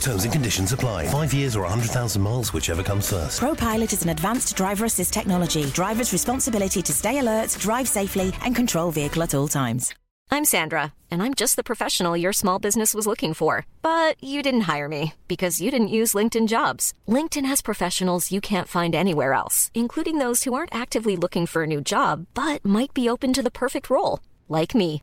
Terms and conditions apply. Five years or 100,000 miles, whichever comes first. ProPilot is an advanced driver assist technology. Driver's responsibility to stay alert, drive safely, and control vehicle at all times. I'm Sandra, and I'm just the professional your small business was looking for. But you didn't hire me because you didn't use LinkedIn jobs. LinkedIn has professionals you can't find anywhere else, including those who aren't actively looking for a new job but might be open to the perfect role, like me.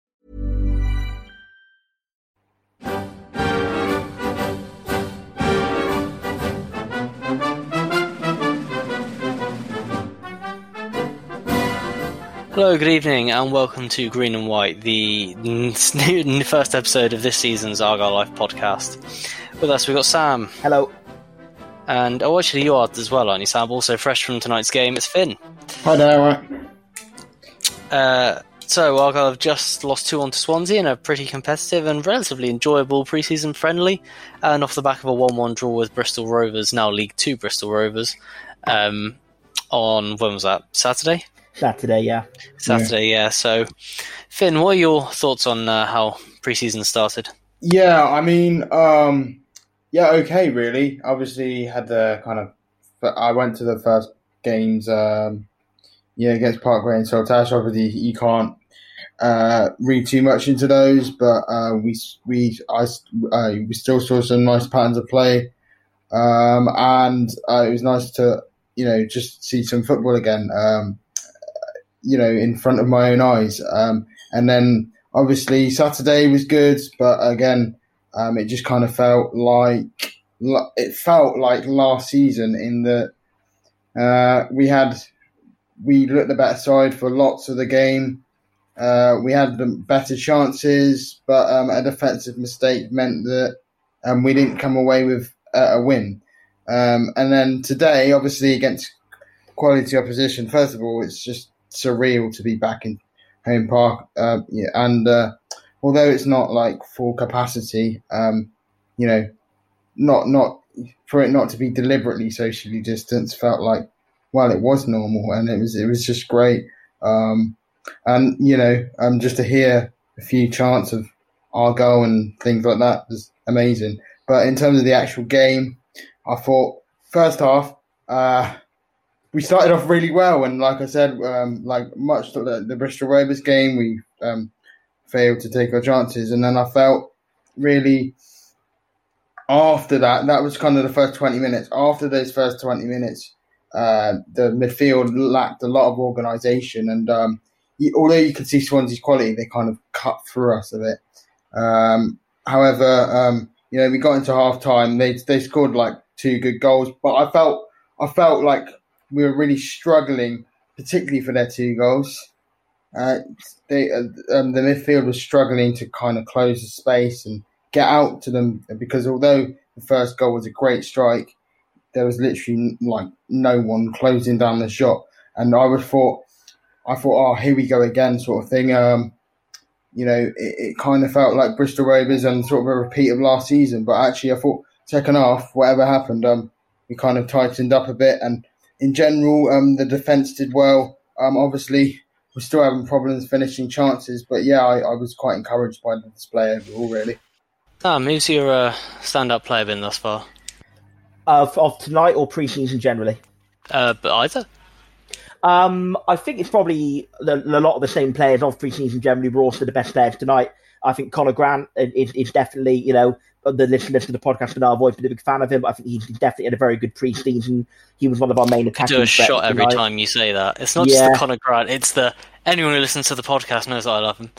Hello, good evening, and welcome to Green and White, the n- first episode of this season's Argyle Life podcast. With us, we've got Sam. Hello. And, oh, actually, you are as well, aren't you, Sam? Also fresh from tonight's game, it's Finn. Hi there, alright. Uh, so, Argyle have just lost 2 1 to Swansea in a pretty competitive and relatively enjoyable pre season friendly, and off the back of a 1 1 draw with Bristol Rovers, now League 2 Bristol Rovers, um, on, when was that? Saturday? Saturday, yeah. Saturday, yeah. So, Finn, what are your thoughts on uh, how preseason started? Yeah, I mean, um, yeah, okay, really. Obviously, had the kind of. I went to the first games, um, yeah, against Parkway and Saltash. Obviously, you can't uh, read too much into those, but uh, we we I uh, we still saw some nice patterns of play, um, and uh, it was nice to you know just see some football again. Um, you know, in front of my own eyes. Um, and then obviously Saturday was good, but again, um, it just kind of felt like it felt like last season in that uh, we had we looked the better side for lots of the game. Uh, we had the better chances, but um, a defensive mistake meant that um, we didn't come away with a, win. Um, and then today, obviously against quality opposition, first of all, it's just surreal to be back in home park. Uh, yeah, and uh, although it's not like full capacity, um, you know, not not for it not to be deliberately socially distanced felt like well, it was normal, and it was it was just great. Um, and you know, um, just to hear a few chants of Argo and things like that was amazing. But in terms of the actual game, I thought first half. Uh, we started off really well, and like I said, um, like much like the, the Bristol Rovers game, we um, failed to take our chances, and then I felt really after that. That was kind of the first twenty minutes. After those first twenty minutes, uh, the midfield lacked a lot of organisation, and um, you, although you could see Swansea's quality, they kind of cut through us a bit. Um, however, um, you know, we got into half time. They they scored like two good goals, but I felt I felt like we were really struggling, particularly for their two goals. Uh, they, uh, um, the midfield was struggling to kind of close the space and get out to them because although the first goal was a great strike, there was literally like no one closing down the shot, and I was thought, I thought, oh, here we go again, sort of thing. Um, you know, it, it kind of felt like Bristol Rovers and sort of a repeat of last season, but actually, I thought second half, whatever happened, um, we kind of tightened up a bit and in general, um, the defence did well. Um, obviously, we're still having problems finishing chances, but yeah, I, I was quite encouraged by the display overall, really. Sam, who's your uh, stand-up player been thus far? Of, of tonight or pre-season generally? Uh, but either. Um, I think it's probably the, a lot of the same players of pre-season generally, but also the best players tonight. I think Conor Grant is, is definitely, you know, the listeners to the podcast and I've always been a big fan of him. I think he's definitely had a very good preseason. He was one of our main attacking. Do a shot every tonight. time you say that. It's not Yeah. just the Conor Grant. It's the anyone who listens to the podcast knows I love him.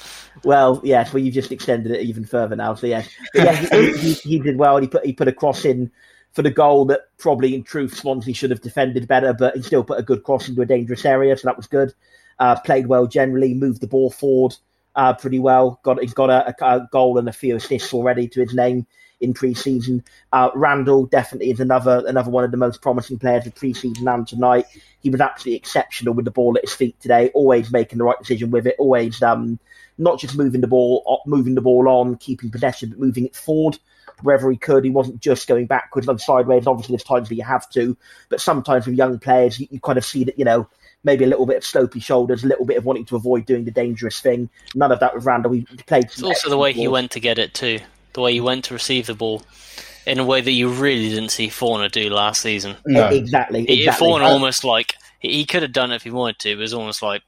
Well, yes, well, you've just extended it even further now. So yes, but yeah, he, he, he did well. He put he put a cross in for the goal that probably, in truth, Swansea should have defended better, but he still put a good cross into a dangerous area, so that was good. Uh, played well generally, moved the ball forward uh, pretty well. Got he's got a, a, goal and a few assists already to his name in pre-season. Uh, Randall definitely is another another one of the most promising players of pre-season and tonight. He was absolutely exceptional with the ball at his feet today. Always making the right decision with it. Always um, not just moving the ball, uh, moving the ball on, keeping possession, but moving it forward wherever he could. He wasn't just going backwards and sideways. Obviously, there's times that you have to, but sometimes with young players, you, you kind of see that you know maybe a little bit of slopey shoulders, a little bit of wanting to avoid doing the dangerous thing. None of that with Randall. He played. It's also the way he went to get it too. The way he went to receive the ball in a way that you really didn't see Fornah do last season. No. Exactly. He, exactly. Fornah almost like he, he could have done it if he wanted to. But it was almost like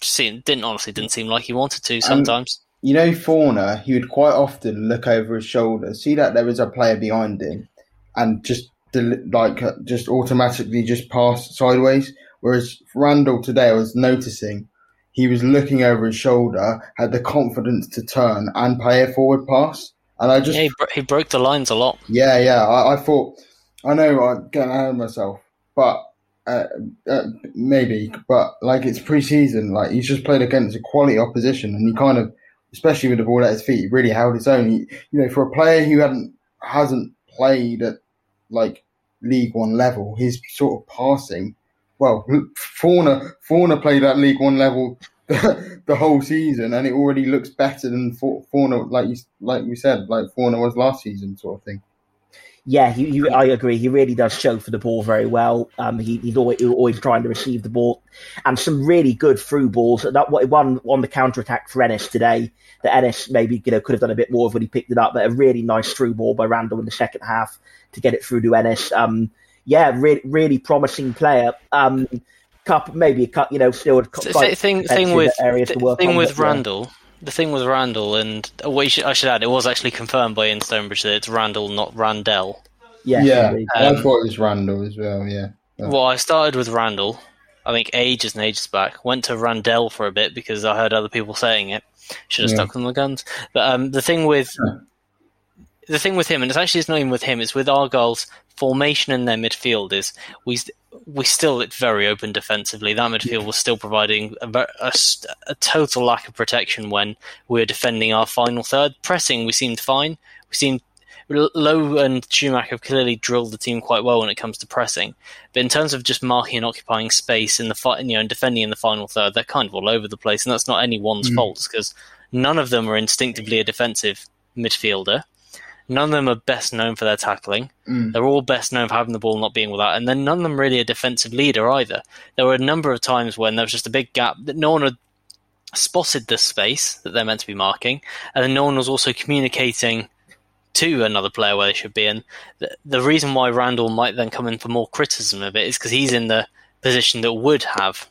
seemed, didn't honestly didn't seem like he wanted to sometimes. You know, Fornah, he would quite often look over his shoulder, see that there was a player behind him, and just like uh, just automatically just pass sideways. Whereas Randall today, I was noticing he was looking over his shoulder, had the confidence to turn and play a forward pass, and I just yeah, he, bro- he broke the lines a lot. yeah, yeah. I, I thought, I know I'm getting ahead of myself, but uh, uh, maybe, but like it's pre-season, like he's just played against a quality opposition, and he kind of, especially with the ball at his feet, he really held his own. He, you know, for a player who hadn't hasn't played at like League One level, his sort of passing. Well, Fornah Fornah played at League One level the whole season, and it already looks better than Fa- Fornah, like you, like we said, like Fornah was last season, sort of thing. Yeah, he, he, I agree. He really does show for the ball very well. Um, he, he's always, always trying to receive the ball, and some really good through balls. That one on the counter attack for Ennis today. That Ennis maybe you know could have done a bit more of when he picked it up, but a really nice through ball by Randall in the second half to get it through to Ennis. Um, yeah, really, really promising player. Um, couple, maybe a cut, you know, still a thing thing with areas to work thing on, with but, yeah. Randall. The thing with Randall, and what should, I should add, it was actually confirmed by Ian Stonebridge that it's Randall, not Randell. Yes, yeah, indeed. I Um, thought it was Randall as well. Yeah, Yeah. Well, I started with Randall, I think ages and ages back. Went to Randell for a bit because I heard other people saying it. Should have Yeah. stuck with my guns. But um, the thing with Yeah. the thing with him, and it's actually it's not even with him. It's with Argyle's formation in their midfield. Is we we still it's very open defensively. That midfield was still providing a, a, a total lack of protection when we were defending our final third. Pressing, we seemed fine. We seemed Lowe and Schumacher have clearly drilled the team quite well when it comes to pressing. But in terms of just marking and occupying space in the fi- you know and defending in the final third, they're kind of all over the place, and that's not anyone's mm. fault because none of them are instinctively a defensive midfielder. None of them are best known for their tackling. Mm. They're all best known for having the ball, and not being without, and then none of them really a defensive leader either. There were a number of times when there was just a big gap that no one had spotted the space that they're meant to be marking, and then no one was also communicating to another player where they should be. And the, the reason why Randall might then come in for more criticism of it is because he's in the position that would have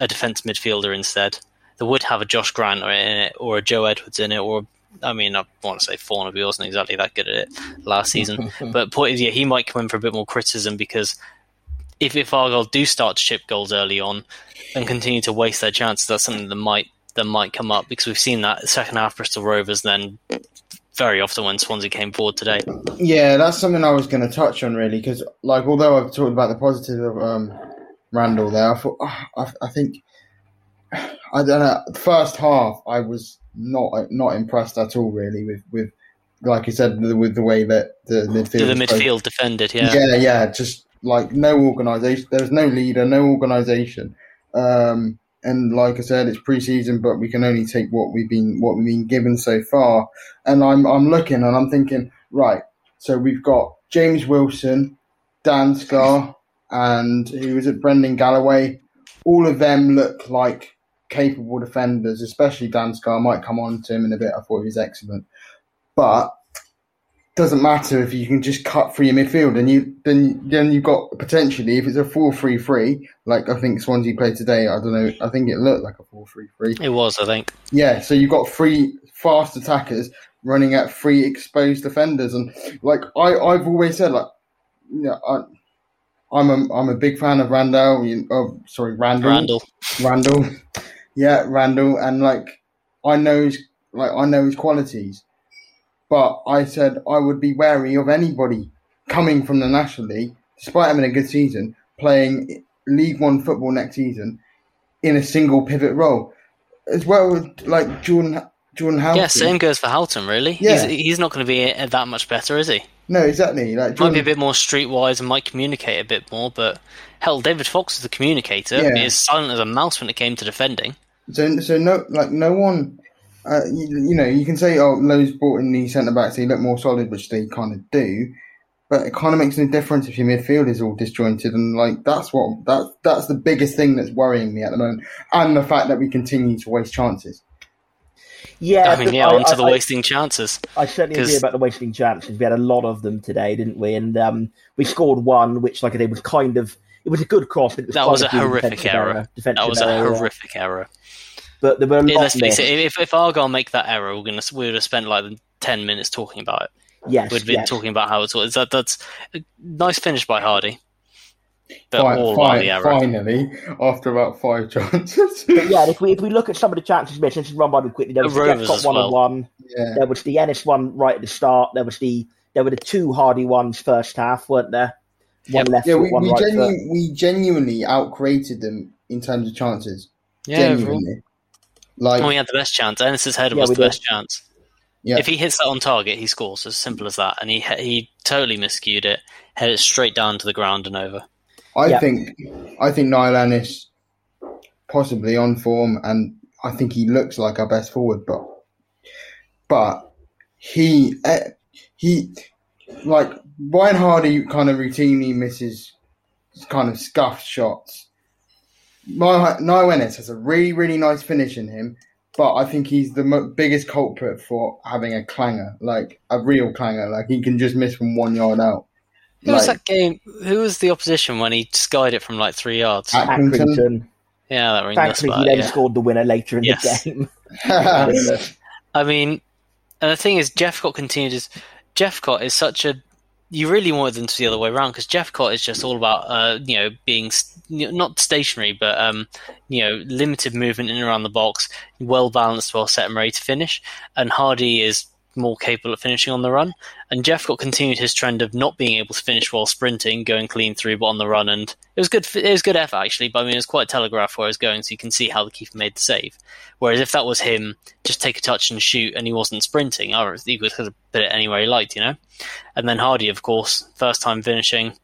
a defence midfielder instead. That would have a Josh Grant or in it, or a Joe Edwards in it, or I mean, I want to say he wasn't exactly that good at it last season. but point is, yeah, he might come in for a bit more criticism because if if Argyle do start to chip goals early on and continue to waste their chances, that's something that might that might come up because we've seen that second half Bristol Rovers then very often when Swansea came forward today. Yeah, that's something I was going to touch on really because, like, although I've talked about the positive of um, Randall there, I thought ah, I, I think I don't know. First half, I was not not impressed at all really with with like you said with, the way that the midfield The midfield defended, yeah. yeah, yeah, just like no organisation. There's no leader, no organisation. Um, and like I said, it's pre-season, but we can only take what we've been what we've been given so far. And I'm I'm looking and I'm thinking, right. So we've got James Wilson, Dan Scarr, and who was it? Brendan Galloway. All of them look like capable defenders, especially Dan Scarr. I might come on to him in a bit. I thought he was excellent, but doesn't matter if you can just cut through your midfield and you then then you've got potentially if it's a 4-3-3 like I think Swansea played today I don't know I think it looked like a 4-3-3 It was, I think. yeah so you've got three fast attackers running at three exposed defenders, and like I, I've always said, like you know, I, I'm a I'm a big fan of Randall. You, oh, sorry, Randall. Randall. Randall. Yeah, Randall, and like I know his like I know his qualities, but I said I would be wary of anybody coming from the National League, despite having a good season, playing League One football next season in a single pivot role, as well as like Jordan Jordan Houghton. Yeah, same goes for Houghton. Really, Yeah. he's, he's not going to be that much better, is he? No, exactly. Like Might be a bit more streetwise and might communicate a bit more, but hell, David Fox is a communicator. Yeah. He is silent as a mouse when it came to defending. So, so no, like no one, uh, you, you know, you can say, oh, Lowe's brought in the centre backs, they look more solid, which they kind of do, but it kind of makes no difference if your midfield is all disjointed, and like that's what that's that's the biggest thing that's worrying me at the moment, and the fact that we continue to waste chances. Yeah, I mean, but yeah, I- onto the I- wasting chances. I certainly agree 'Cause- about the wasting chances. We had a lot of them today, didn't we? And um, we scored one, which, like I said, was kind of it was a good cross, but it was That was a horrific defensive error. That was a error, horrific error. But there were a Yeah, let's face it. If, if Argyle make that error, we're gonna we would have spent like ten minutes talking about it. Yes, We'd been yes. talking about how it's that that's a nice finish by Hardie, but Fi- all fi- by the error. finally, after about five chances. But yeah, if we if we look at some of the chances missed, let's just run by them quickly. There was The the Rovers Jeff one well. and one. yeah. There was the Ennis one right at the start. There was the there were the two Hardie ones first half, weren't there? One Yep. left Yeah, we, one we, right foot. genu- we genuinely outcreated them in terms of chances. Yeah, overall. genuinely. Like, Well, he had the best chance. Ennis's header Yeah, was the did. best chance. yeah. If he hits that on target, he scores. As simple as that. And he he totally miscued it, headed it straight down to the ground and over. I Yeah. think I think Niall Ennis possibly on form, and I think he looks like our best forward. But but he eh, he like Brian Hardie kind of routinely misses kind of scuffed shots. Niall Niall Ennis has a really really nice finish in him. But I think he's the mo- biggest culprit for having a clanger, like a real clanger. Like he can just miss from one yard out. Who was that game? Who was the opposition when he skied it from like three yards? At- Accrington. yeah, that rings a Thankfully, he then Yeah. scored the winner later in Yes. the game. I mean, and the thing is, Jephcott continued is Jephcott is such a. You really wanted them to be the other way around because Jephcott is just all about, uh, you know, being s- you know, not stationary, but um, you know, limited movement in and around the box, well balanced, well set, and ready to finish. And Hardie is more capable of finishing on the run. And Jephcott continued his trend of not being able to finish while sprinting, going clean through, but on the run. And it was good. It was good effort actually, but I mean, it was quite telegraphed where I was going, so you can see how the keeper made the save. Whereas if that was him, just take a touch and shoot, and he wasn't sprinting, or he could have put it anywhere he liked, you know. And then Hardie, of course, first time finishing.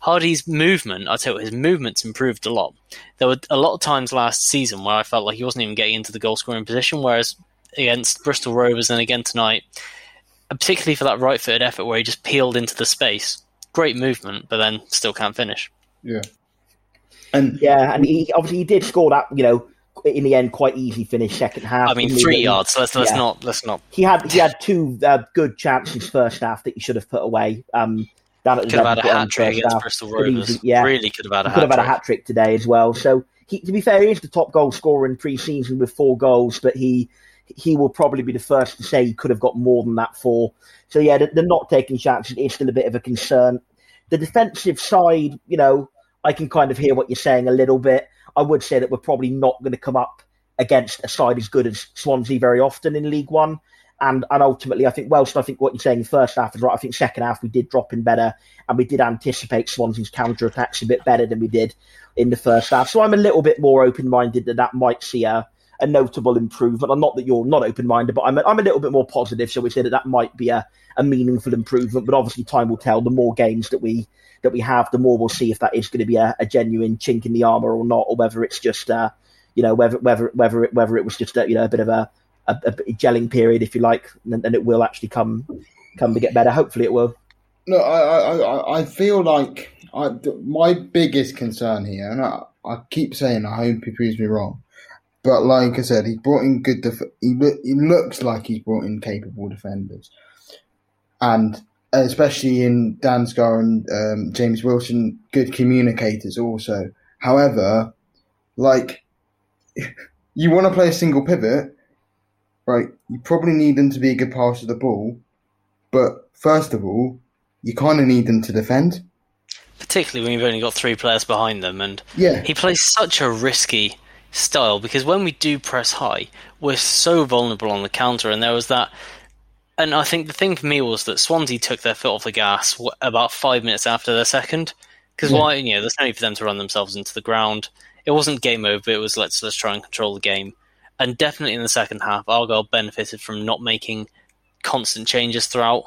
Hardie's movement, I tell you, his movement's improved a lot. There were a lot of times last season where I felt like he wasn't even getting into the goal scoring position, whereas against Bristol Rovers and again tonight, and particularly for that right footed effort where he just peeled into the space, great movement, but then still can't finish. yeah. And Yeah, and he obviously he did score that, you know, in the end, quite easy finish second half. I mean, three he- yards. So let's, let's yeah. not let's not He had he had two uh, good chances first half that he should have put away. Um, down at could have had a Liverpool hat trick against half. Bristol Rovers. easily- yeah, Really could have had a he could have hat had a trick. hat trick today as well. So he, to be fair, he is the top goal scorer in pre-season with four goals, but he he will probably be the first to say he could have got more than that for. So yeah, the, the not taking chances is still a bit of a concern. The defensive side, you know, I can kind of hear what you're saying a little bit. I would say that we're probably not going to come up against a side as good as Swansea very often in League One. And and ultimately, I think Welsh. I think what you're saying in first half is right. I think second half we did drop in better, and we did anticipate Swansea's counter attacks a bit better than we did in the first half. So I'm a little bit more open minded that that might see a, a notable improvement. I'm not that you're not open minded, but I'm a, I'm a little bit more positive. So we say that that might be a, a meaningful improvement. But obviously, time will tell. The more games that we that we have, the more we'll see if that is going to be a, a genuine chink in the armor or not, or whether it's just uh, you know whether whether whether it, whether it was just a, you know a bit of a, a, a gelling period, if you like, and it will actually come come to get better. Hopefully, it will. No, I, I, I- I feel like I, my biggest concern here, and I, I keep saying I hope he proves me wrong, but like I said, he's brought in good. Def- he, loo- he looks like he's brought in capable defenders, and especially in Dan Scarr and um, James Wilson, good communicators also. However, like you want to play a single pivot, right, you probably need them to be a good passer of the ball, but first of all, you kind of need them to defend. particularly when you've only got three players behind them. And Yeah. he plays such a risky style because when we do press high, we're so vulnerable on the counter. And there was that. And I think the thing for me was that Swansea took their foot off the gas about five minutes after their second. Because Yeah. why? You know, there's no need for them to run themselves into the ground. It wasn't game over. It was let's let's try and control the game. And definitely in the second half, Argyle benefited from not making constant changes throughout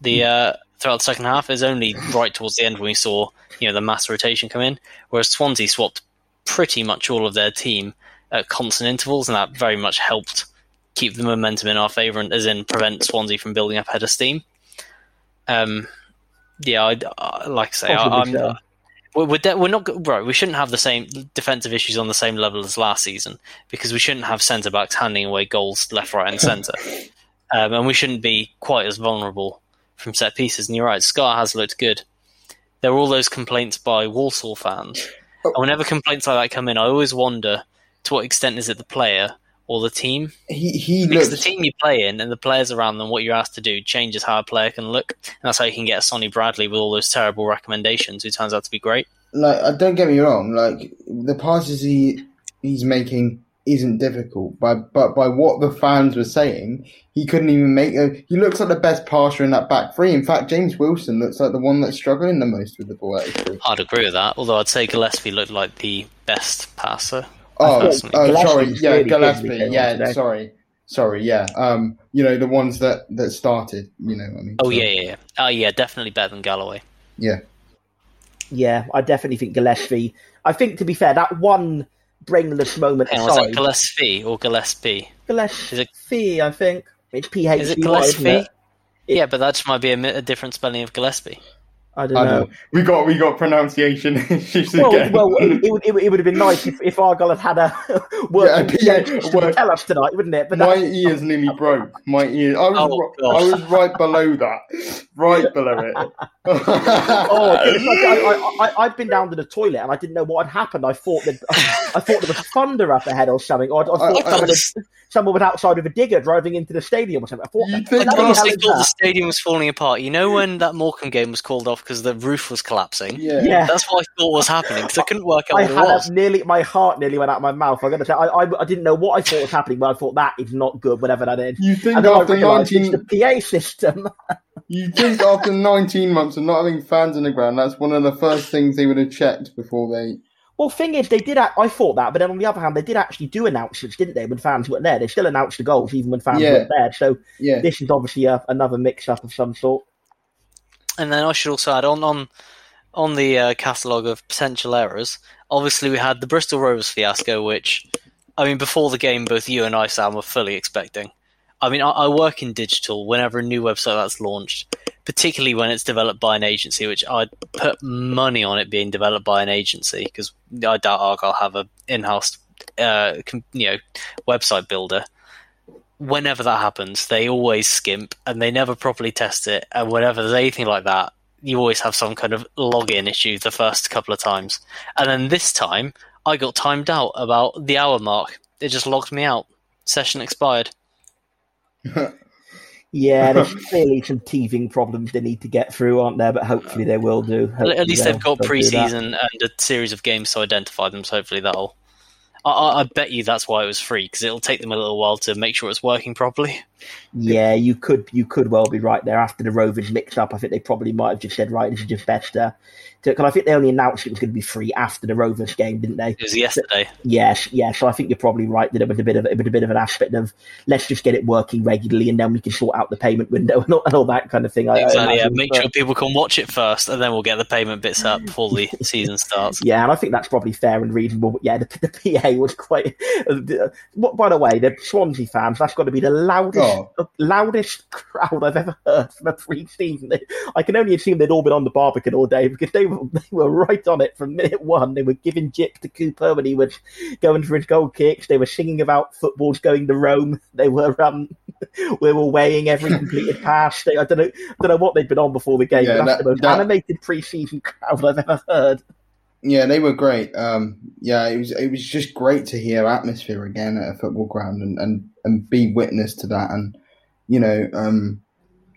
the uh, throughout the second half. It was only right towards the end when we saw you know the mass rotation come in, whereas Swansea swapped pretty much all of their team at constant intervals, and that very much helped keep the momentum in our favour, and as in prevent Swansea from building up head of steam. Um, yeah, I, I, like I say, I, Possibly so. We're, we're, de- we're not right. We shouldn't have the same defensive issues on the same level as last season because we shouldn't have centre backs handing away goals left, right, and centre, um, and we shouldn't be quite as vulnerable from set pieces. And you're right, Scarr has looked good. There were all those complaints by Walsall fans, and whenever complaints like that come in, I always wonder to what extent is it the player or the team? He he Because looks the team you play in and the players around them, what you're asked to do, changes how a player can look, and that's how you can get a Sonny Bradley with all those terrible recommendations, who turns out to be great. like uh, don't get me wrong, like the passes he he's making isn't difficult, but but by what the fans were saying, he couldn't even make a. He looks like the best passer in that back three. In fact, James Wilson looks like the one that's struggling the most with the ball. Actually, I'd agree with that, although I'd say Gillespie looked like the best passer. oh, oh sorry, yeah, really good when he Gillespie, yeah, sorry, sorry, yeah. Um, you know the ones that that started. You know what I mean? Oh So, yeah, yeah, yeah. Oh yeah, definitely better than Galloway. yeah. Yeah, I definitely think Gillespie. I think, to be fair, that one brainless moment Hang on, was aside, Gillespie or Gillespie? Gillespie, I think. It's P H Is it Gillespie? it? Yeah, but that might be a, a different spelling of Gillespie. I don't I know. know. We got we got pronunciation issues Well, again. well, it, it, would, it, would- it would have been nice if, if Argyle had had a working Yeah, yeah, to tell us tonight, wouldn't it? But My that's- ears nearly broke. My ears. I was. Oh. I was right below that. Right below it. Oh, like I, I, I, I'd been down to the toilet and I didn't know what had happened. I thought that I thought there was thunder up ahead or something, or I, I thought I- I someone, just- had, someone was outside with a digger driving into the stadium or something. I thought, You what think the I hell honestly thought the stadium was falling apart. You know when that Morecambe game was called off because the roof was collapsing? yeah. Yeah. That's what I thought was happening because I couldn't work out I what it was. nearly my heart nearly went out of my mouth. I'm gonna say I, I, I didn't know what I thought was happening, but I thought that is not good, whatever that is. You think And then I after realised it's nineteen? the PA system. You think after nineteen months of not having fans in the ground, that's one of the first things they would have checked before they. Well, thing is, they did. Act, I thought that, but then on the other hand, they did actually do announcements, didn't they? When fans weren't there, they still announced the goals even when fans Yeah. weren't there. So Yeah. this is obviously a, another mix-up of some sort. And then I should also add on on on the uh, catalogue of potential errors. Obviously, we had the Bristol Rovers fiasco, which I mean, before the game, both you and I, Sam, were fully expecting. I mean, I, I work in digital. Whenever a new website that's launched, particularly when it's developed by an agency, which I'd put money on it being developed by an agency, because I doubt Argyle have a in-house, uh, you know, website builder whenever that happens, they always skimp and they never properly test it. And whenever there's anything like that, you always have some kind of login issue the first couple of times. And then this time, I got timed out about the hour mark. It just logged me out. Session expired. Yeah, there's clearly some teething problems they need to get through, aren't there? But hopefully they will do. At- Hopefully At least they'll- they've got they'll do that. pre-season and a series of games to identify them. So hopefully that'll. I, I, I bet you that's why it was free because it'll take them a little while to make sure it's working properly. Yeah, you could you could well be right there. After the Rovers mixed up, I think they probably might have just said, right, this is just best. Because I think they only announced it was going to be free after the Rovers game, didn't they? It was yesterday. Yes, yeah. So I think you're probably right that it was a bit of it was a bit of an aspect of let's just get it working regularly, and then we can sort out the payment window and all, and all that kind of thing. I, I Exactly. Yeah. Make But- sure people can watch it first, and then we'll get the payment bits up before the season starts. Yeah, and I think that's probably fair and reasonable. But yeah, the, the PA was quite. Uh, by the way, the Swansea fans, that's got to be the loudest, Oh. loudest crowd I've ever heard from a pre-season. I can only assume they'd all been on the Barbican all day because they were they were right on it from minute one. They were giving jip to Cooper when he was going for his goal kicks. They were singing about football's going to Rome. They were um, we were weighing every completed pass. They, I don't know, don't know what they'd been on before the game. Yeah, that's that- the most that- animated pre-season crowd I've ever heard. Yeah, they were great. Um, yeah, it was it was just great to hear atmosphere again at a football ground and, and, and be witness to that. And you know, um,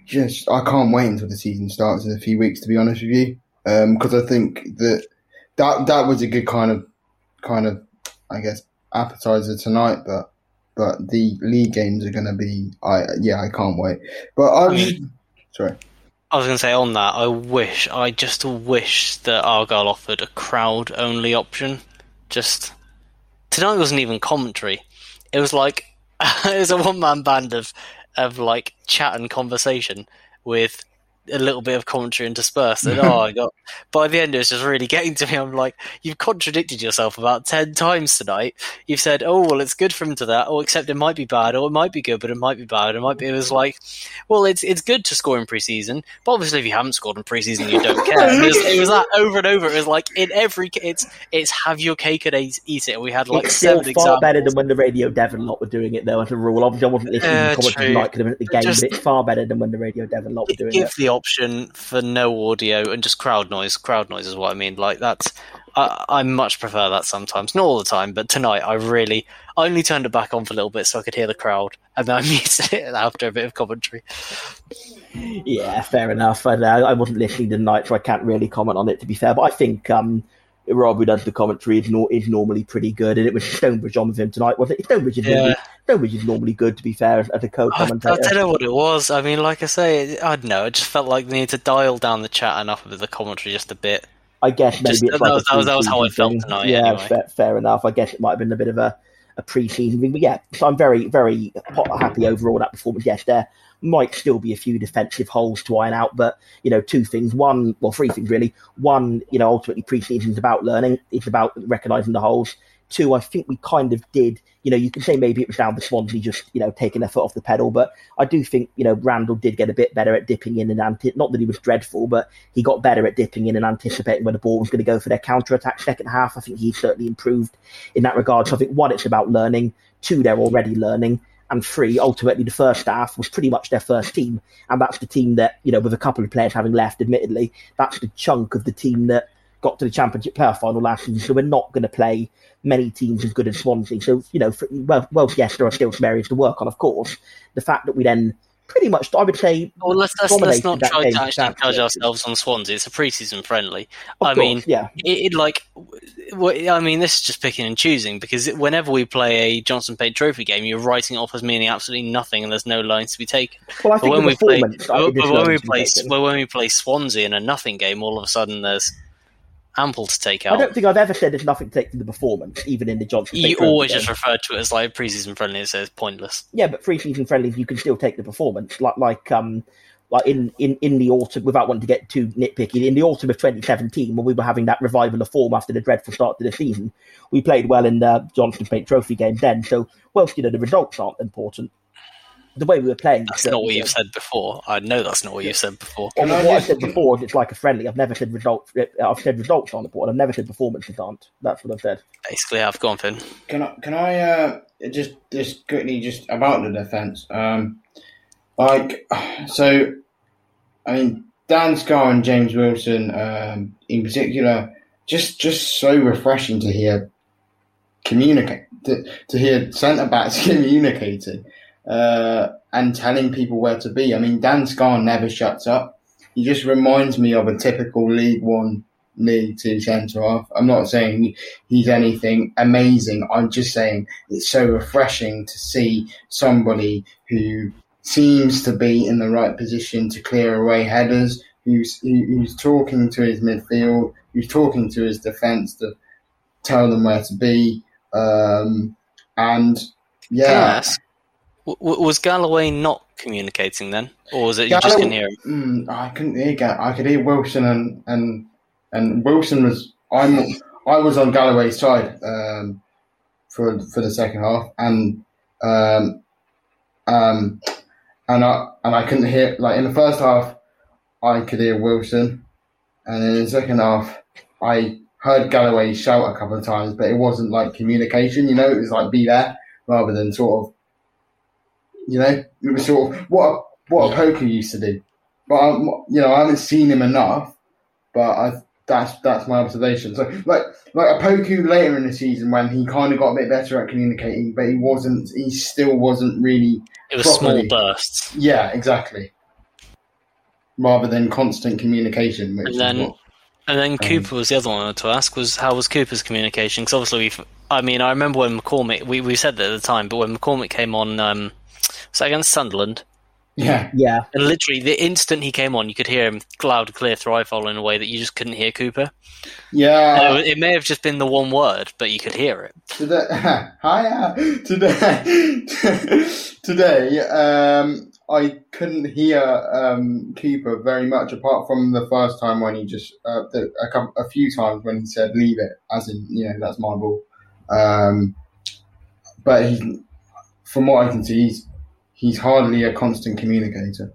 just I can't wait until the season starts in a few weeks. To be honest with you, because um, I think that that that was a good kind of kind of I guess appetizer tonight. But but the league games are going to be I yeah I can't wait. But I was sorry. I was going to say on that, I wish, I just wish that Argyle offered a crowd only option. Just tonight wasn't even commentary. It was like it was a one man band of of like chat and conversation with a little bit of commentary interspersed. And oh, I got by the end, it was just really getting to me. I'm like, you've contradicted yourself about ten times tonight. You've said, oh well, it's good for him to that, or except it might be bad, or it might be good, but it might be bad. It might be. It was like, well, it's it's good to score in preseason, but obviously, if you haven't scored in preseason, you don't care. It was, it was, that over and over. It was like in every it's it's have your cake and eat it. And we had like it's seven still far examples. better than when the Radio Devon lot were doing it, though. As a rule, obviously, I wasn't listening Yeah, to commentary like them at the game, Just- but it's far better than when the Radio Devon lot were doing give it. Option for no audio and just crowd noise. Crowd noise is what I mean. Like that's, I, I much prefer that sometimes, not all the time, but tonight I really, I only turned it back on for a little bit so I could hear the crowd, and then I muted it after a bit of commentary. Yeah, fair enough. I, I wasn't listening tonight, so I can't really comment on it. To be fair, but I think um, Rob, who does the commentary, is, nor is normally pretty good, and it was Stonebridge on with him tonight, wasn't it? Stonebridge is, Yeah. normally, Stonebridge is normally good, to be fair, as a I, I co-commentator. I don't know what it was. I mean, like I say, I don't know. It just felt like they needed to dial down the chat enough of the commentary just a bit. I guess maybe Just- that like was- that was- that was how I felt thing. tonight, Yeah, anyway. fair, fair enough. I guess it might have been a bit of a, a pre-season thing, but yeah. So I'm very, very happy overall that performance. Yes, there might still be a few defensive holes to iron out, but you know, two things. One, well, three things really. One, you know, ultimately pre-season is about learning. It's about recognizing the holes. Two, I think we kind of did. You know, you can say maybe it was down to Swansea just you know taking their foot off the pedal, but I do think you know Randall did get a bit better at dipping in and anti- not that he was dreadful, but he got better at dipping in and anticipating where the ball was going to go for their counter attack second half. I think he certainly improved in that regard. So I think one, it's about learning. Two, they're already learning. And three, ultimately, the first half was pretty much their first team. And that's the team that, you know, with a couple of players having left, admittedly, that's the chunk of the team that got to the Championship playoff final last season. So we're not going to play many teams as good as Swansea. So, you know, for, well, well, yes, there are still some areas to work on, of course. The fact that we then pretty much, I would say, Well, let's let's, let's not try game to actually judge ourselves on Swansea. It's a pre-season friendly. Of I course, mean, yeah. it, it like, w- I mean, this is just picking and choosing because whenever we play a Johnstone's Paint Trophy game, you're writing it off as meaning absolutely nothing, and there's no lines to be taken. Well, I But think when the we play, but when we loads to be play, well, when we play Swansea in a nothing game, all of a sudden there's ample to take out. I don't think I've ever said there's nothing to take from the performance, even in the Johnson. You always just refer to it as like pre-season friendly. It says pointless. yeah, but free season friendlies you can still take the performance, like like um like in, in, in the autumn, without wanting to get too nitpicky, in the autumn of 2017, when we were having that revival of form after the dreadful start to the season, we played well in the Johnstone's Paint Trophy game then. So, whilst you know the results aren't important, the way we were playing. That's not what you've said before. I know that's not what you've said before. Well, Can I what I just- said before is it's like a friendly. I've never said results. I've said results on the board. I've never said performances aren't. That's what I've said. Basically, I've gone Finn. Can I can I uh, just just quickly just about the defense? Um, like so, I mean Dan Scarr and James Wilson um, in particular, just just so refreshing to hear communicate to, to hear centre backs communicating uh, and telling people where to be. I mean Dan Scarr never shuts up. He just reminds me of a typical League One, League Two centre half. I'm not saying he's anything amazing. I'm just saying it's so refreshing to see somebody who seems to be in the right position to clear away headers, who's who's talking to his midfield, who's talking to his defence to tell them where to be, um, and Can I yeah. ask, w- was Galloway not communicating then, or was it you just couldn't hear him? Mm, I couldn't hear. Ga- I could hear Wilson and and and Wilson was. I'm. I was on Galloway's side um, for for the second half, and um, um, and I and I couldn't hear. Like in the first half, I could hear Wilson, and in the second half, I heard Galloway shout a couple of times, but it wasn't like communication. You know, it was like be there rather than sort of you know, it was sort of what a, what Opoku used to do. But I'm, you know, I haven't seen him enough. But I that's that's my observation. So like like Opoku later in the season when he kind of got a bit better at communicating, but he wasn't. He still wasn't really. It was properly- small bursts. Yeah, exactly. Rather than constant communication, which And then, what, and then Um, Cooper was the other one I wanted to ask was how was Cooper's communication? Because obviously, we've, I mean, I remember when McCormick, we, we said that at the time, but when McCormick came on, um, was that against Sunderland? yeah, Yeah, And literally, the instant he came on, you could hear him loud, clear through iPhone in a way that you just couldn't hear Cooper. yeah. And it, it may have just been the one word, but you could hear it. Today, hi, today, today, um, I couldn't hear um, Cooper very much, apart from the first time when he just uh, the, a, couple, a few times when he said "leave it," as in you know that's my ball. Um, but he, from what I can see, he's he's hardly a constant communicator.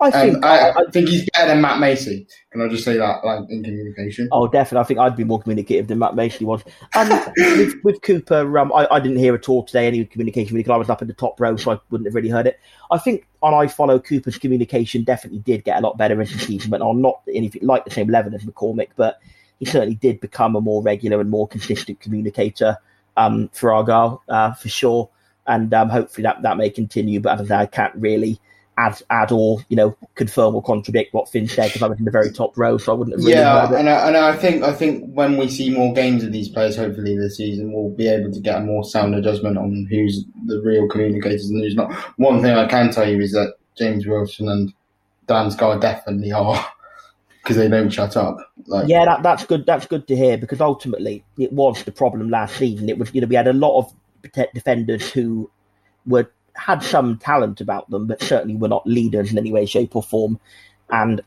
I think. And I, I think he's better than Matt Macey. Can I just say that, like in communication? Oh, definitely. I think I'd be more communicative than Matt Macey was. Um, with, with Cooper, um, I, I didn't hear at all today any communication because I was up in the top row, so I wouldn't have really heard it. I think on iFollow Cooper's communication definitely did get a lot better as the season went on. Not anything like the same level as McCormick, but he certainly did become a more regular and more consistent communicator um, for Argyle uh, for sure. And um, hopefully that, that may continue. But as I I can't really add add or you know confirm or contradict what Finn said because I was in the very top row, so I wouldn't have really yeah, and I, and I think I think when we see more games of these players, hopefully this season, we'll be able to get a more sounder judgment on who's the real communicators and who's not. One thing I can tell you is that James Wilson and Dan Scarr definitely are because they don't shut up. Like, Yeah, that, that's good. That's good to hear because ultimately it was the problem last season. It was you know we had a lot of defenders who were had some talent about them, but certainly were not leaders in any way, shape, or form. And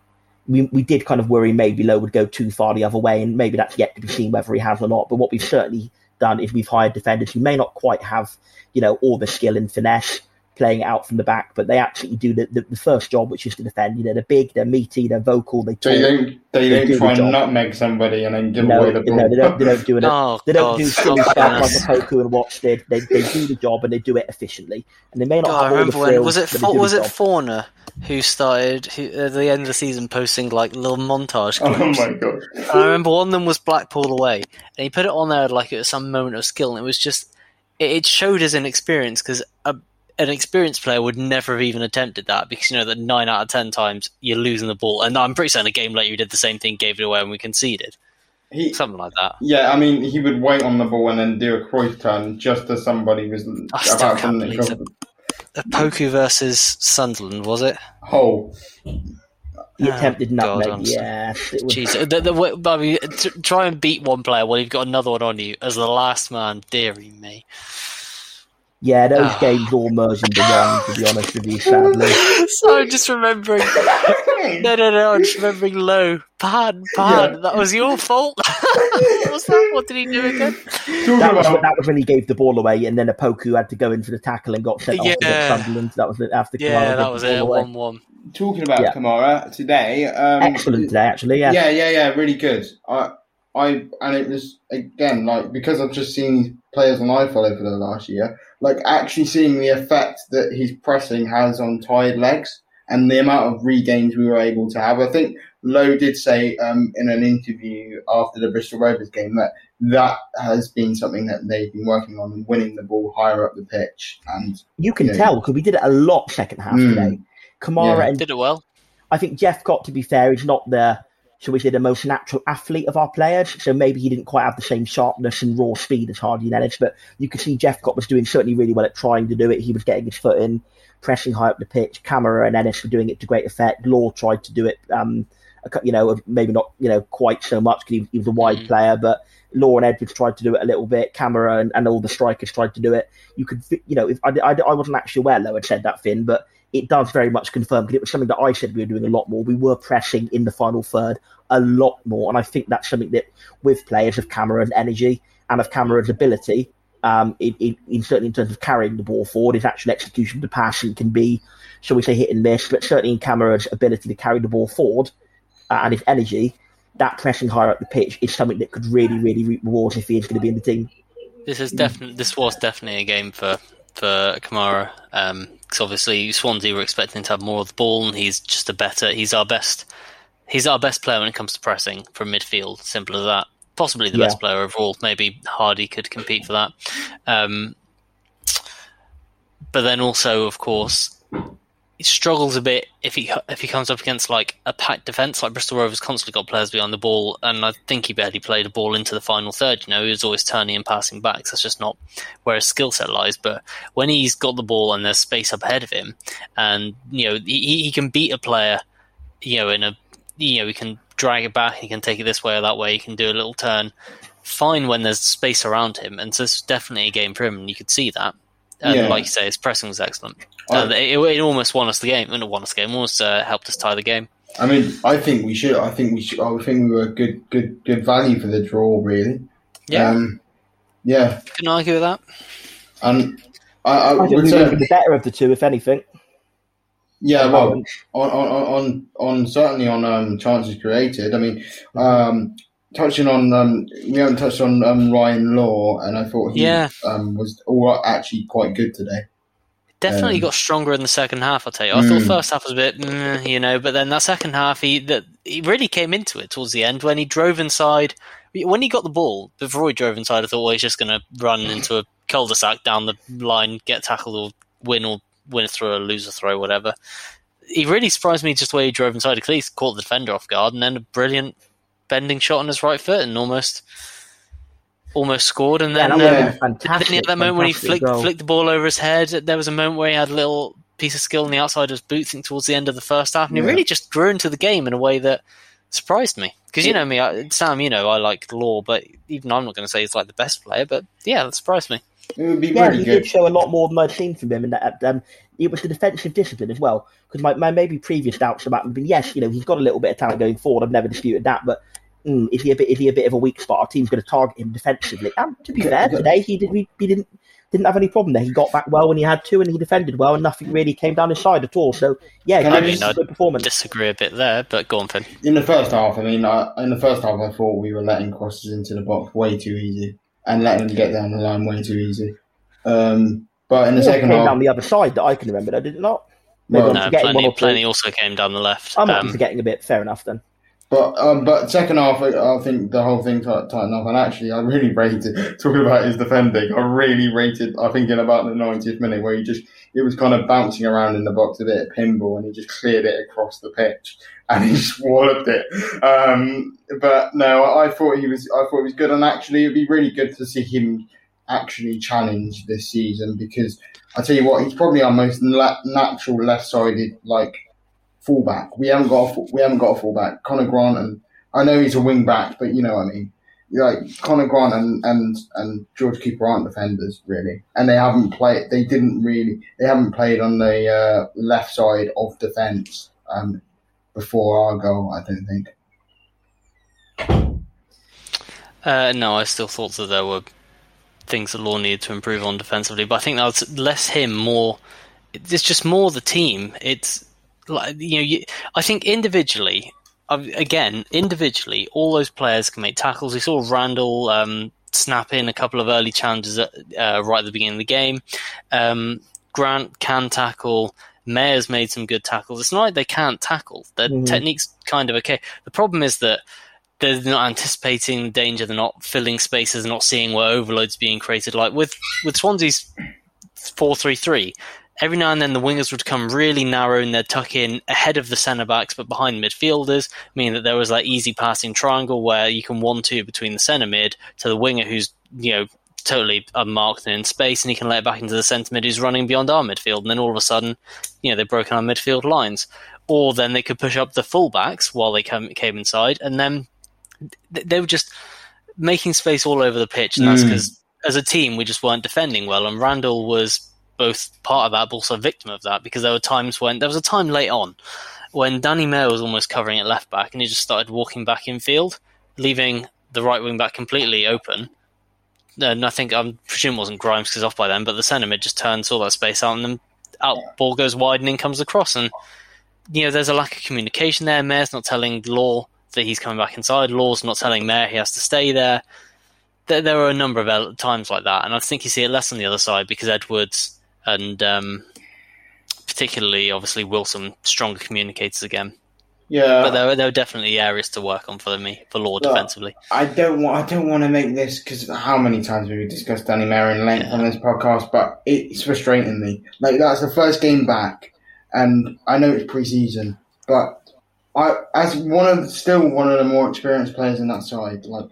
we we did kind of worry maybe Lowe would go too far the other way, and maybe that's yet to be seen whether he has or not. But what we've certainly done is we've hired defenders who may not quite have you know all the skill and finesse playing out from the back, but they actually do the, the, the first job, which is to defend. You know, they're big, they're meaty, they're vocal, they So talk. they don't they, They don't do try and nutmeg somebody and then give no, away the ball. no, they don't. They don't do it. Oh, they don't God. do silly Oh, stuff like goodness. Poku and Watts did. They, they do the job and they do it efficiently. And they may not God, I have all the remember when was it? but they Fa- do the was it job. Fornah who started who, at the end of the season posting like little montage Oh my god! And I remember one of them was Blackpool away, and he put it on there like it was some moment of skill, and it was just it, it showed his inexperience because an experienced player would never have even attempted that because you know that nine out of ten times you're losing the ball, and I'm pretty certain a game later you did the same thing, gave it away, and we conceded He, something like that. yeah, I mean, he would wait on the ball and then do a Cruyff turn just as somebody was I about to can't nick believe off it. Uh, Poku versus Sunderland was it? hole. He Oh, attempted God, nutmeg. honestly. Yes, it the, the, I mean, t- try and beat one player while you've got another one on you as the last man. Deary me. Yeah. Those Ah. games all merged into one. To be honest with you, sadly. so I'm just remembering. No, no, no. I'm just remembering Low. Pan, pan. Yeah. That was your fault. what was that? What did he do again? That was, about that was when he gave the ball away, and then Opoku had to go in for the tackle and got sent off Yeah. against Sunderland. That was after. Camará Yeah, gave that was ball it. One-one. talking about Yeah. Camará today. Um, Excellent today, actually. Yeah. Yeah, yeah, yeah, really good. I, I, and it was again like because I've just seen players on iFollow for the last year, like actually seeing the effect that his pressing has on tired legs and the amount of regains we were able to have. I think Lowe did say um, in an interview after the Bristol Rovers game that that has been something that they've been working on and winning the ball higher up the pitch. And You can Yeah. tell because we did it a lot second half Mm. today. Camará Yeah. and Did it well. I think Jephcott to be fair, he's not the shall we say the most natural athlete of our players. So maybe he didn't quite have the same sharpness and raw speed as Hardie and Ellis, but you could see Jephcott was doing certainly really well at trying to do it. He was getting his foot in, pressing high up the pitch. Camará and Ennis were doing it to great effect. Law tried to do it, um, you know, maybe not you know quite so much because he, he was a wide Mm. player, but Law and Edwards tried to do it a little bit. Camará and, and all the strikers tried to do it. You could, you know, if I, I, I wasn't actually aware Lowe had said that, Finn, but it does very much confirm because it was something that I said we were doing a lot more. We were pressing in the final third a lot more, and I think that's something that with players of Camará's energy and of Camará's ability, um, in, in, in certainly in terms of carrying the ball forward, his actual execution of the passing can be, shall we say, hit and miss, but certainly in Camará's ability to carry the ball forward uh, and his energy, that pressing higher up the pitch is something that could really, really reap rewards if he is going to be in the team. This is definitely. This was definitely a game for for Camará. Because obviously Swansea were expecting to have more of the ball, and he's just a better. He's our best He's our best player when it comes to pressing from midfield. Simple as that. Possibly the Yeah. best player overall. Maybe Hardie could compete for that. Um, but then also, of course, struggles a bit if he if he comes up against like a packed defense. Like Bristol Rovers constantly got players behind the ball, and I think he barely played a ball into the final third. You know, he was always turning and passing back. So that's just not where his skill set lies. But when he's got the ball and there's space up ahead of him, and you know he, he can beat a player, you know, in a you know he can drag it back, he can take it this way or that way, he can do a little turn. Fine when there's space around him, and so it's definitely a game for him, and you could see that. And Yeah. like you say, his pressing was excellent. I- Uh, it, it almost won us the game. Well, Not won us the game. Almost uh, helped us tie the game. I mean, I think we should. I think we should. I think we were good, good, good value for the draw. Really. Yeah, Um, yeah. couldn't argue with that. And I, I, I think would we say, were the better of the two, if anything. yeah. Well, on, on, on, on certainly on um, chances created. I mean, um, touching on um, we haven't touched on um, Ryan Law, and I thought he Yeah. um, was all actually quite good today. Definitely Um, got stronger in the second half. I'll tell you. I thought Mm. first half was a bit, mm, you know, but then that second half, he that he really came into it towards the end when he drove inside. When he got the ball before he drove inside, I thought, well, he's just going to run into a cul-de-sac down the line, get tackled, or win or win a throw, or lose a throw, whatever. He really surprised me just the way he drove inside. At least caught the defender off guard, and then a brilliant bending shot on his right foot, and almost, almost scored. And then was um, fantastic. then he had that moment when he flicked, goal. flicked the ball over his head. There was a moment where he had a little piece of skill on the outside of his boot, think towards the end of the first half, and he really just grew into the game in a way that surprised me. Because you know me, I, Sam, you know I like Law, but even I'm not going to say he's like the best player. But yeah, that surprised me. It would be Yeah, really he good. did show a lot more than I'd seen from him, and that um, it was the defensive discipline as well. Because my, my maybe previous doubts about him have been yes, you know, he's got a little bit of talent going forward. I've never disputed that, but mm, is he a bit is he a bit of a weak spot? Our team's going to target him defensively. And to be fair, today he did he, he didn't didn't have any problem there. He got back well when he had to, and he defended well, and nothing really came down his side at all. So yeah, Can I good, I good performance. Disagree a bit there, but go on, Finn. In the first half, I mean, I, in the first half, I thought we were letting crosses into the box way too easy and letting them get down the line way too easy. Um, but in the More second came half, down the other side that I can remember. though, did it not? Maybe Well, I'm No, plenty, plenty also came down the left. I'm Um, forgetting a bit. Fair enough then. But um, but second half, I, think the whole thing tight- tightened up, and actually, I really rated talking about his defending. I really rated. I think in about the 90th minute where he just it was kind of bouncing around in the box a bit of pinball, and he just cleared it across the pitch, and he just walloped it. Um, but no, I, I thought he was. I thought he was good, and actually, it'd be really good to see him actually challenge this season because I tell you what, he's probably our most la- natural left-sided like fullback. We haven't got a, we haven't got a fullback. Conor Grant and I know he's a wing back, but you know what I mean. Like Conor Grant and, and, and George Cooper aren't defenders really, and they haven't played. They didn't really. They haven't played on the uh, left side of defence um, before our goal. I don't think. Uh, no, I still thought that there were things that Law needed to improve on defensively, but I think that was less him, more. It's just more the team. It's like you know, you, I think individually, again, individually, all those players can make tackles. We saw Randell um, snap in a couple of early challenges at, uh, right at the beginning of the game. Um, Grant can tackle. Mayor's made some good tackles. It's not like they can't tackle. Their Mhm. technique's kind of okay. The problem is that they're not anticipating the danger. They're not filling spaces. They're not seeing where overloads being created. Like with with Swansea's four three three, every now and then the wingers would come really narrow and they'd tuck in ahead of the centre backs, but behind midfielders, meaning that there was that easy passing triangle where you can one two between the centre mid to the winger who's you know totally unmarked and in space, and he can let it back into the centre mid who's running beyond our midfield, and then all of a sudden, you know, they've broken our midfield lines. Or then they could push up the fullbacks while they come, came inside, and then th- they were just making space all over the pitch, and that's Mm. because as a team we just weren't defending well. And Randell was both part of that, but also a victim of that because there were times when there was a time late on when Danny Mayor was almost covering at left back, and he just started walking back in field, leaving the right wing back completely open. And I think I'm presume it wasn't Grimes because off by then, but the centre mid just turned, all that space out, and then out ball goes wide and in comes the cross. And you know, there's a lack of communication there. Mayor's not telling Law that he's coming back inside. Law's not telling Mayer he has to stay there. There, there are a number of times like that, and I think you see it less on the other side because Edwards and um, particularly, obviously, Wilson, stronger communicators again. Yeah, but there, there are definitely areas to work on for me for Law Look, defensively. I don't want. I don't want to make this because how many times have we discussed Danny Mayor in length on this podcast? But it's frustrating me. Like that's the first game back, and I know it's preseason, but I, as one of still one of the more experienced players in that side, like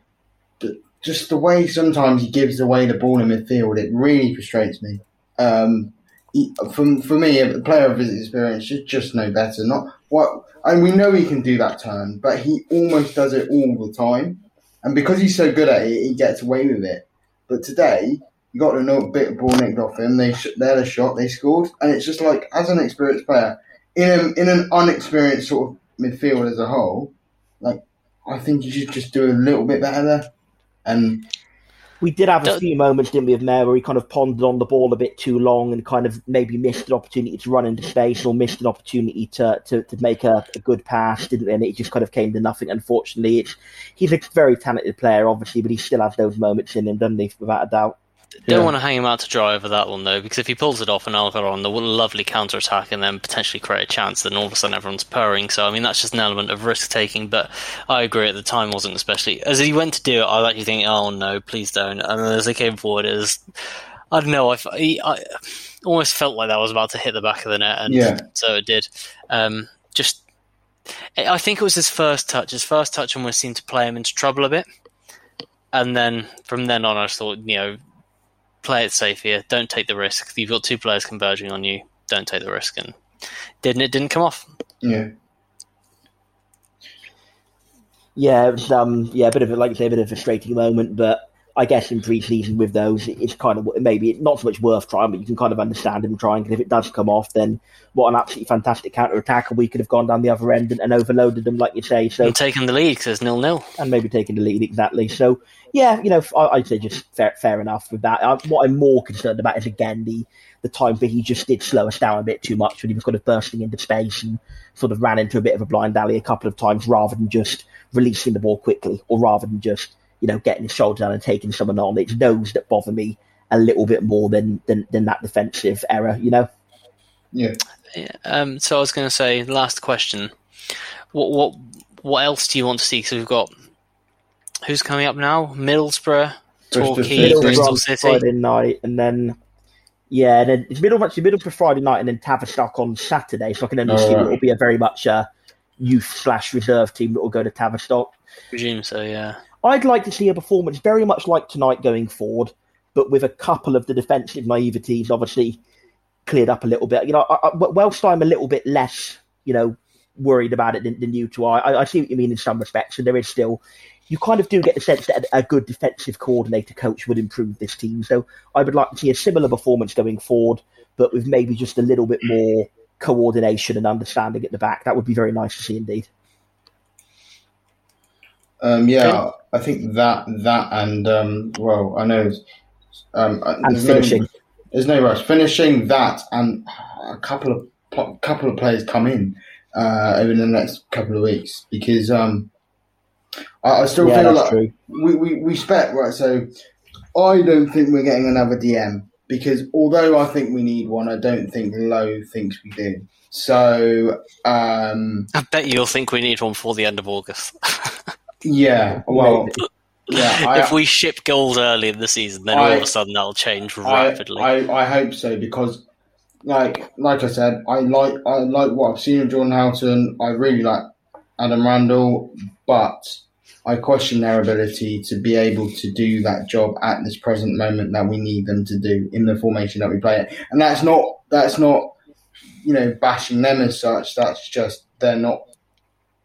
the, just the way sometimes he gives away the ball in midfield, it really frustrates me. Um, he, for, me, a player of his experience should just know better. Not what, and we know he can do that turn, but he almost does it all the time. And because he's so good at it, he gets away with it. But today, you got a bit of ball nicked off him. They they had a shot, they scored, and it's just like as an experienced player in a, in an unexperienced sort of midfield as a whole, like I think you should just do a little bit better there. And we did have a few moments, didn't we, of Mayor, where he kind of pondered on the ball a bit too long and kind of maybe missed an opportunity to run into space or missed an opportunity to, to, to make a, a good pass, didn't we? And it just kind of came to nothing, unfortunately. It's, he's a very talented player, obviously, but he still has those moments in him, doesn't he, without a doubt. Don't Yeah. want to hang him out to dry over that one though, because if he pulls it off and Alcaron, the lovely counter attack, and then potentially create a chance, then all of a sudden everyone's purring. So I mean, that's just an element of risk taking. But I agree at the time wasn't especially as he went to do it. I was actually thinking, oh no, please don't. And then as they came forward, it was I don't know. I, he- I almost felt like that was about to hit the back of the net, and Yeah. so it did. Um, just, I think it was his first touch. His first touch almost seemed to play him into trouble a bit, and then from then on, I thought, you know, play it safe here. Don't take the risk. You've got two players converging on you. Don't take the risk, and didn't it? Didn't come off. yeah, Yeah, it was, um, yeah, a bit of a, like you say, a bit of a frustrating moment, but I guess in pre-season with those, it's kind of maybe not so much worth trying, but you can kind of understand him trying. Because if it does come off, then what an absolutely fantastic counter attack, and we could have gone down the other end and, and overloaded them, like you say. So And taking the lead because nil nil. and maybe taking the lead exactly. So yeah, you know, I, I'd say just fair, fair enough with that. Uh, what I'm more concerned about is again the the time that he just did slow us down a bit too much when he was kind of bursting into space and sort of ran into a bit of a blind alley a couple of times rather than just releasing the ball quickly or rather than just you know getting his shoulder down and taking someone on. It's those that bother me a little bit more than than, than that defensive error. You know. yeah. Yeah. Um, so I was going to say, last question. What what what else do you want to see? Because we've got who's coming up now? Middlesbrough, Bristol Torquay, Bristol on City. Friday night, and then yeah, and then it's middle actually middle for Friday night, and then Tavistock on Saturday. So I can only Oh, right. it will be a very much a youth slash reserve team that will go to Tavistock. Presume so. Yeah. I'd like to see a performance very much like tonight going forward, but with a couple of the defensive naiveties obviously cleared up a little bit. You know, I, I, whilst I'm a little bit less, you know, worried about it than, than you two are, I, I see what you mean in some respects, and there is still. You kind of do get the sense that a, a good defensive coordinator coach would improve this team. So I would like to see a similar performance going forward, but with maybe just a little bit more coordination and understanding at the back. That would be very nice to see indeed. Um, yeah, I think that that and um, well, I know um, uh, And there's finishing. No, there's no rush. Finishing that and a couple of couple of players come in uh, over the next couple of weeks because um, I, I still Yeah, feel like true. we, we we spec right. So I don't think we're getting another DM because although I think we need one, I don't think Lowe thinks we do. So um, I bet you'll think we need one before the end of August. yeah, well, yeah. I, if we ship gold early in the season, then all of a sudden that'll change rapidly. I, I hope so because, like like I said, I like I like what I've seen of Jordan Houghton. I really like Adam Randell, but I question their ability to be able to do that job at this present moment that we need them to do in the formation that we play in. And that's not that's not you know bashing them as such. That's just they're not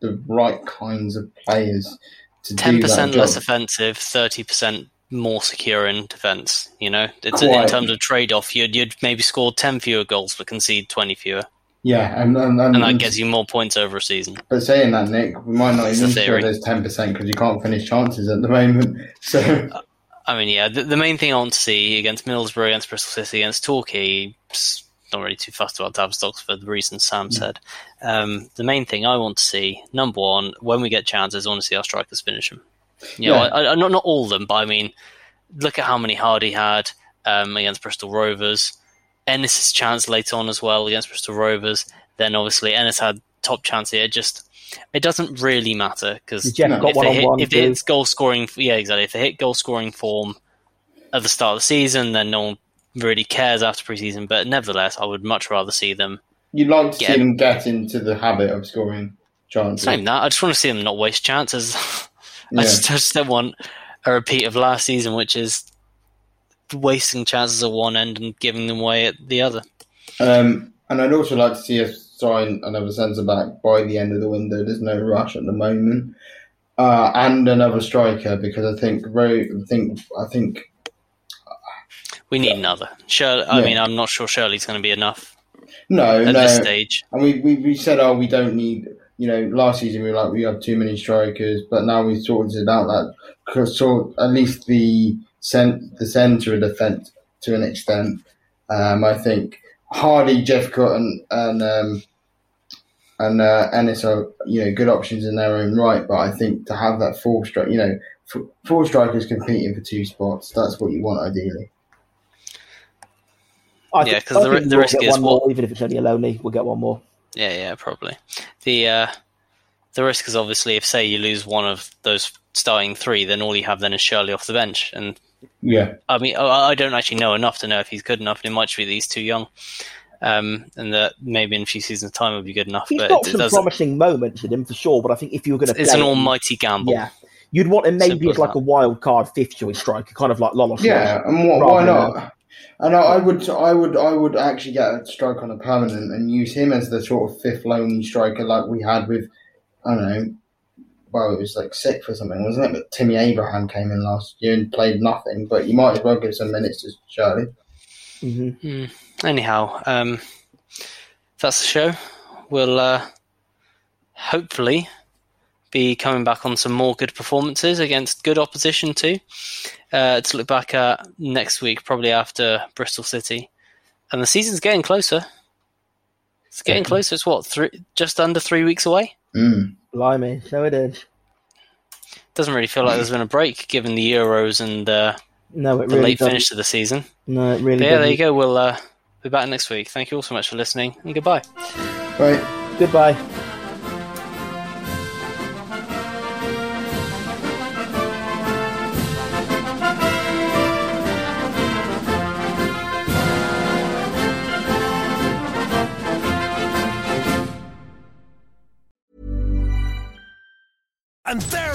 the right kinds of players to Ten do that percent job. less offensive, thirty percent more secure in defence. You know, it's in terms of trade-off. You'd you'd maybe score ten fewer goals but concede twenty fewer, yeah, and, and, and, and that gets you more points over a season. But saying that, Nick, we might not even score those ten percent because you can't finish chances at the moment. So I mean, yeah, the, the main thing I want to see against Middlesbrough, against Bristol City, against Torquay, not really too fussed about Tavistock for the reasons Sam said. Um, the main thing I want to see, number one, when we get chances, I want to see our strikers finish them. You know, Yeah. I, I, not not all of them, but I mean, look at how many Hardie had um, against Bristol Rovers. Ennis's chance later on as well against Bristol Rovers. Then obviously Ennis had top chance here. Just it doesn't really matter because if, they hit, if goal scoring, yeah, exactly. If they hit goal scoring form at the start of the season, then no one really cares after preseason. But nevertheless, I would much rather see them. You'd like to Yeah. see them get into the habit of scoring chances. Even that. I just want to see them not waste chances. Yeah. I, just, I just don't want a repeat of last season, which is wasting chances at one end and giving them away at the other. Um, and I'd also like to see us sign another centre back by the end of the window. There's no rush at the moment, uh, and another striker because I think I think I think We need another. Shirley, I Yeah. mean, I'm not sure Shirley's going to be enough no at no. this stage. And we, we we said oh we don't need you know last season we were like we have too many strikers, but now we've sorted out that because sort at least the cent- the centre of defence to an extent. Um, I think Hardie, Jephcott, and and um, and uh, Ennis are you know good options in their own right, but I think to have that four strike, you know, f- four strikers competing for two spots, that's what you want ideally. I Yeah, 'cause the the we'll risk is one what- more, even if it's only a lonely, we'll get one more. Yeah, yeah, probably. The uh, the risk is obviously if say you lose one of those starting three, then all you have then is Shirley off the bench, and Yeah, I mean, I I don't actually know enough to know if he's good enough. It might be that he's too young, um, and that maybe in a few seasons' time will be good enough. He's but got it, some doesn't. promising moments in him for sure, but I think if you were going to, It's an almighty gamble. Yeah, you'd want him maybe Simple as as like that. a wild card fifth choice striker, kind of like Lolos. yeah, and what, why not? And I, I would, I would, I would actually get a strike on a permanent and use him as the sort of fifth lonely striker like we had with, I don't know, well, it was like sixth or something, wasn't it? But Timmy Abraham came in last year and played nothing, but you might as well give some minutes to Shirley. hmm Anyhow, um, that's the show. We'll uh, hopefully be coming back on some more good performances against good opposition too. Uh, to look back at next week, probably after Bristol City, and the season's getting closer. It's getting closer. It's what three, just under three weeks away. Mm. Blimey, so it is. Doesn't really feel like there's been a break given the Euros and uh, No, it the really late doesn't. finish to the season. No, it really. But yeah, there doesn't. you go. We'll uh, be back next week. Thank you all so much for listening, and goodbye. Right. Goodbye. And there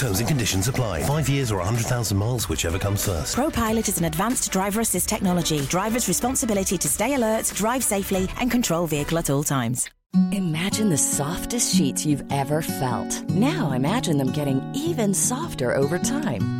Terms and conditions apply. Five years or 100,000 miles, whichever comes first. ProPilot is an advanced driver assist technology. Driver's responsibility to stay alert, drive safely, and control vehicle at all times. Imagine the softest sheets you've ever felt. Now imagine them getting even softer over time.